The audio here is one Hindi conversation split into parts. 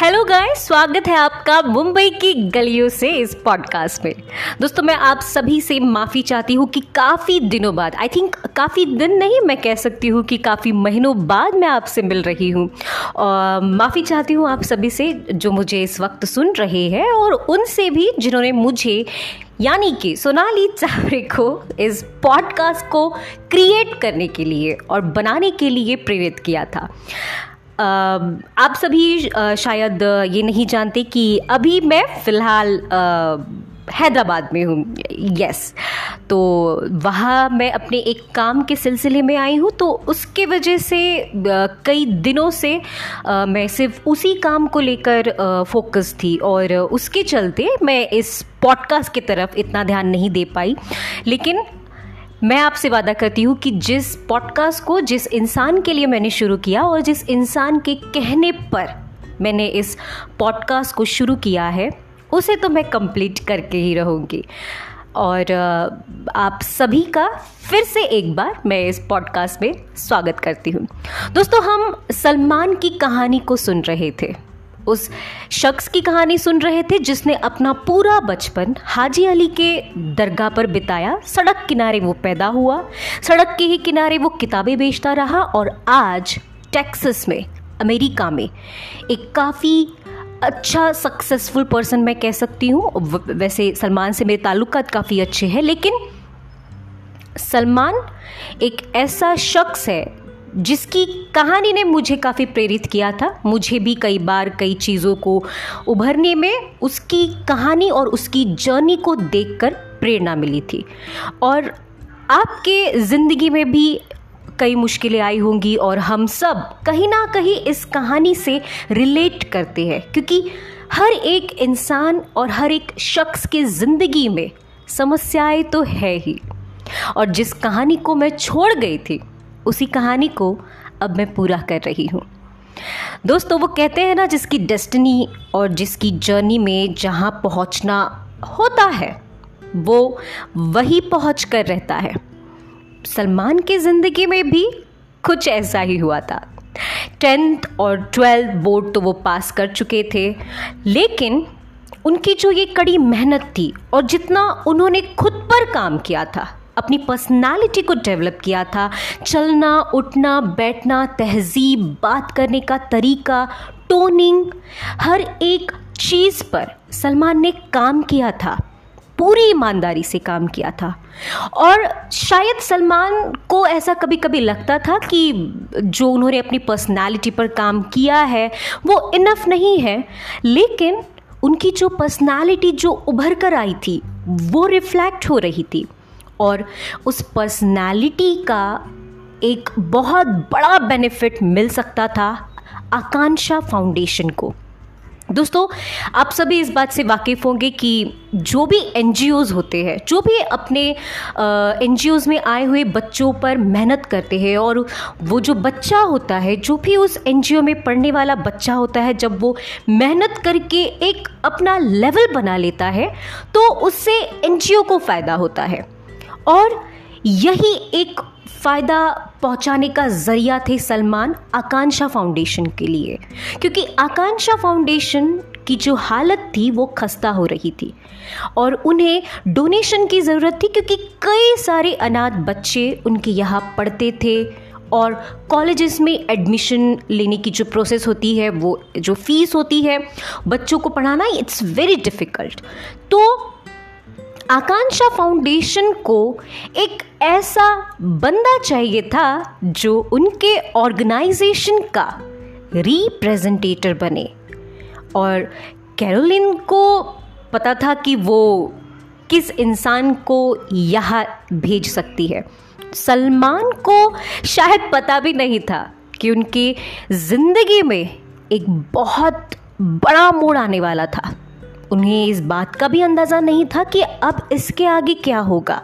हेलो गाइस स्वागत है आपका मुंबई की गलियों से इस पॉडकास्ट में। दोस्तों, मैं आप सभी से माफ़ी चाहती हूँ कि काफ़ी दिनों बाद आई थिंक काफ़ी दिन नहीं मैं कह सकती हूँ कि काफ़ी महीनों बाद मैं आपसे मिल रही हूँ। माफ़ी चाहती हूँ आप सभी से जो मुझे इस वक्त सुन रहे हैं और उनसे भी जिन्होंने मुझे, यानी कि सोनाली चावरे को इस पॉडकास्ट को क्रिएट करने के लिए और बनाने के लिए प्रेरित किया था। आप सभी शायद ये नहीं जानते कि अभी मैं फ़िलहाल हैदराबाद में हूँ। यस तो वहाँ मैं अपने एक काम के सिलसिले में आई हूँ तो उसके वजह से कई दिनों से मैं सिर्फ़ उसी काम को लेकर फोकस थी और उसके चलते मैं इस पॉडकास्ट की तरफ़ इतना ध्यान नहीं दे पाई। लेकिन मैं आपसे वादा करती हूँ कि जिस पॉडकास्ट को, जिस इंसान के लिए मैंने शुरू किया और जिस इंसान के कहने पर मैंने इस पॉडकास्ट को शुरू किया है, उसे तो मैं कंप्लीट करके ही रहूँगी। और आप सभी का फिर से एक बार मैं इस पॉडकास्ट में स्वागत करती हूँ। दोस्तों, हम सलमान की कहानी को सुन रहे थे। उस शख्स की कहानी सुन रहे थे, जिसने अपना पूरा बचपन हाजी अली के दरगाह पर बिताया। सड़क किनारे वो पैदा हुआ। सड़क के ही किनारे वो किताबें बेचता रहा और आज टेक्सास में, अमेरिका में एक काफ़ी अच्छा सक्सेसफुल पर्सन मैं कह सकती हूँ। वैसे सलमान से मेरे ताल्लुकात काफ़ी अच्छे हैं, लेकिन सलमान एक ऐसा शख्स है जिसकी कहानी ने मुझे काफ़ी प्रेरित किया था। मुझे भी कई बार कई चीज़ों को उभरने में उसकी कहानी और उसकी जर्नी को देखकर प्रेरणा मिली थी। और आपके ज़िंदगी में भी कई मुश्किलें आई होंगी और हम सब कहीं ना कहीं इस कहानी से रिलेट करते हैं। क्योंकि हर एक इंसान और हर एक शख्स के ज़िंदगी में समस्याएँ तो है ही। और जिस कहानी को मैं छोड़ गई थी उसी कहानी को अब मैं पूरा कर रही हूँ। दोस्तों, वो कहते हैं ना, जिसकी डेस्टिनी और जिसकी जर्नी में जहाँ पहुँचना होता है, वो वही पहुँच कर रहता है। सलमान की ज़िंदगी में भी कुछ ऐसा ही हुआ था। टेंथ और ट्वेल्थ बोर्ड तो वो पास कर चुके थे, लेकिन उनकी जो ये कड़ी मेहनत थी और जितना उन्होंने खुद पर काम किया था अपनी पर्सनालिटी को डेवलप किया था। चलना, उठना, बैठना, तहजीब, बात करने का तरीका टोनिंग हर एक चीज़ पर सलमान ने काम किया था। पूरी ईमानदारी से काम किया था। और शायद सलमान को ऐसा कभी कभी लगता था कि जो उन्होंने अपनी पर्सनालिटी पर काम किया है, वो इनफ नहीं है। लेकिन उनकी जो पर्सनालिटी जो उभर कर आई थी, वो रिफ्लेक्ट हो रही थी। और उस पर्सनालिटी का एक बहुत बड़ा बेनिफिट मिल सकता था आकांक्षा फाउंडेशन को। दोस्तों, आप सभी इस बात से वाकिफ़ होंगे कि जो भी एन होते हैं, जो भी अपने एन में आए हुए बच्चों पर मेहनत करते हैं और वो जो बच्चा होता है, जो भी उस एनजीओ में पढ़ने वाला बच्चा होता है, जब वो मेहनत करके एक अपना लेवल बना लेता है तो उससे एनजीओ को फ़ायदा होता है। और यही एक फ़ायदा पहुँचाने का ज़रिया थे सलमान आकांक्षा फाउंडेशन के लिए। क्योंकि आकांक्षा फाउंडेशन की जो हालत थी, वो खस्ता हो रही थी। और उन्हें डोनेशन की ज़रूरत थी, क्योंकि कई सारे अनाथ बच्चे उनके यहाँ पढ़ते थे और कॉलेजेस में एडमिशन लेने की जो प्रोसेस होती है, वो जो फ़ीस होती है, बच्चों को पढ़ाना, इट्स वेरी डिफ़िकल्ट। तो आकांक्षा फाउंडेशन को एक ऐसा बंदा चाहिए था जो उनके ऑर्गेनाइजेशन का रिप्रेजेंटेटर बने। और कैरोलिन को पता था कि वो किस इंसान को यहाँ भेज सकती है। सलमान को शायद पता भी नहीं था कि उनकी ज़िंदगी में एक बहुत बड़ा मोड़ आने वाला था। उन्हें इस बात का भी अंदाज़ा नहीं था कि अब इसके आगे क्या होगा।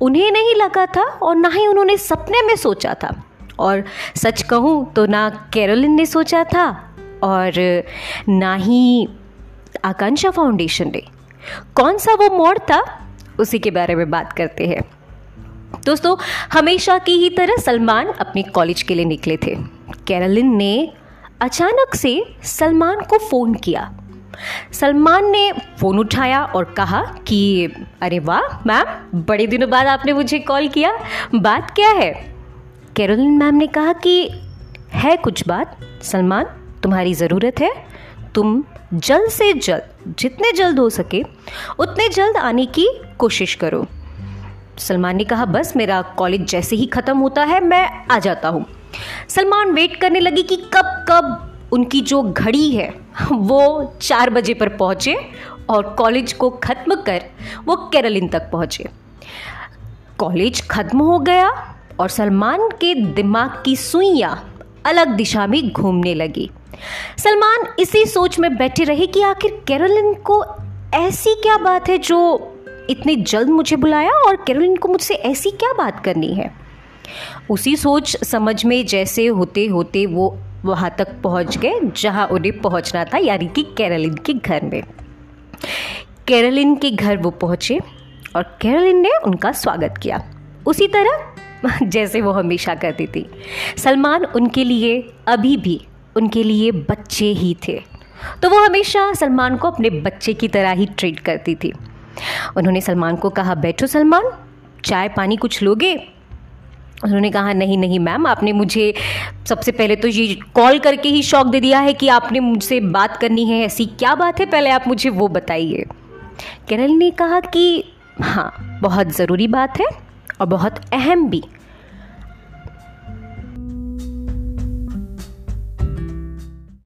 उन्हें नहीं लगा था और ना ही उन्होंने सपने में सोचा था। और सच कहूँ तो ना कैरोलिन ने सोचा था और ना ही आकांक्षा फाउंडेशन ने। कौन सा वो मोड़ था? उसी के बारे में बात करते हैं। दोस्तों, हमेशा की ही तरह सलमान अपने कॉलेज के लिए निकले थे। कैरोलिन ने अचानक से सलमान को फ़ोन किया। सलमान ने फ़ोन उठाया और कहा कि, अरे वाह, मैम, बड़े दिनों बाद आपने मुझे कॉल किया। बात क्या है? कैरोलिन मैम ने कहा कि, है कुछ बात, सलमान, तुम्हारी ज़रूरत है। तुम जल्द से जल्द, जितने जल्द हो सके, उतने जल्द आने की कोशिश करो। सलमान ने कहा, बस, मेरा कॉलेज जैसे ही ख़त्म होता है, मैं आ जाता हूँ। सलमान वेट करने लगी कि कब कब उनकी जो घड़ी है, वो चार बजे पर पहुँचे और कॉलेज को ख़त्म कर वो केरलिन तक पहुँचे। कॉलेज ख़त्म हो गया और सलमान के दिमाग की सुइयाँ अलग दिशा में घूमने लगी। सलमान इसी सोच में बैठे रहे कि आखिर कैरोलिन को ऐसी क्या बात है जो इतनी जल्द मुझे बुलाया और कैरोलिन को मुझसे ऐसी क्या बात करनी है? उसी सोच समझ में जैसे होते होते वो वहाँ तक पहुँच गए, जहाँ उन्हें पहुँचना था, यानी कि कैरलिन के घर में। कैरलिन के घर वो पहुँचे और कैरलिन ने उनका स्वागत किया। उसी तरह जैसे वो हमेशा करती थी। सलमान उनके लिए, अभी भी उनके लिए बच्चे ही थे। तो वो हमेशा सलमान को अपने बच्चे की तरह ही ट्रीट करती थी। उन्होंने सलमान को कहा, बैठो सलमान, चाय पानी कुछ लोगे? उन्होंने कहा, नहीं नहीं, मैम, आपने मुझे सबसे पहले तो ये कॉल करके ही शौक दे दिया है कि आपने मुझसे बात करनी है। ऐसी क्या बात है? पहले आप मुझे वो बताइए। केरल ने कहा कि हाँ बहुत ज़रूरी बात है और बहुत अहम भी।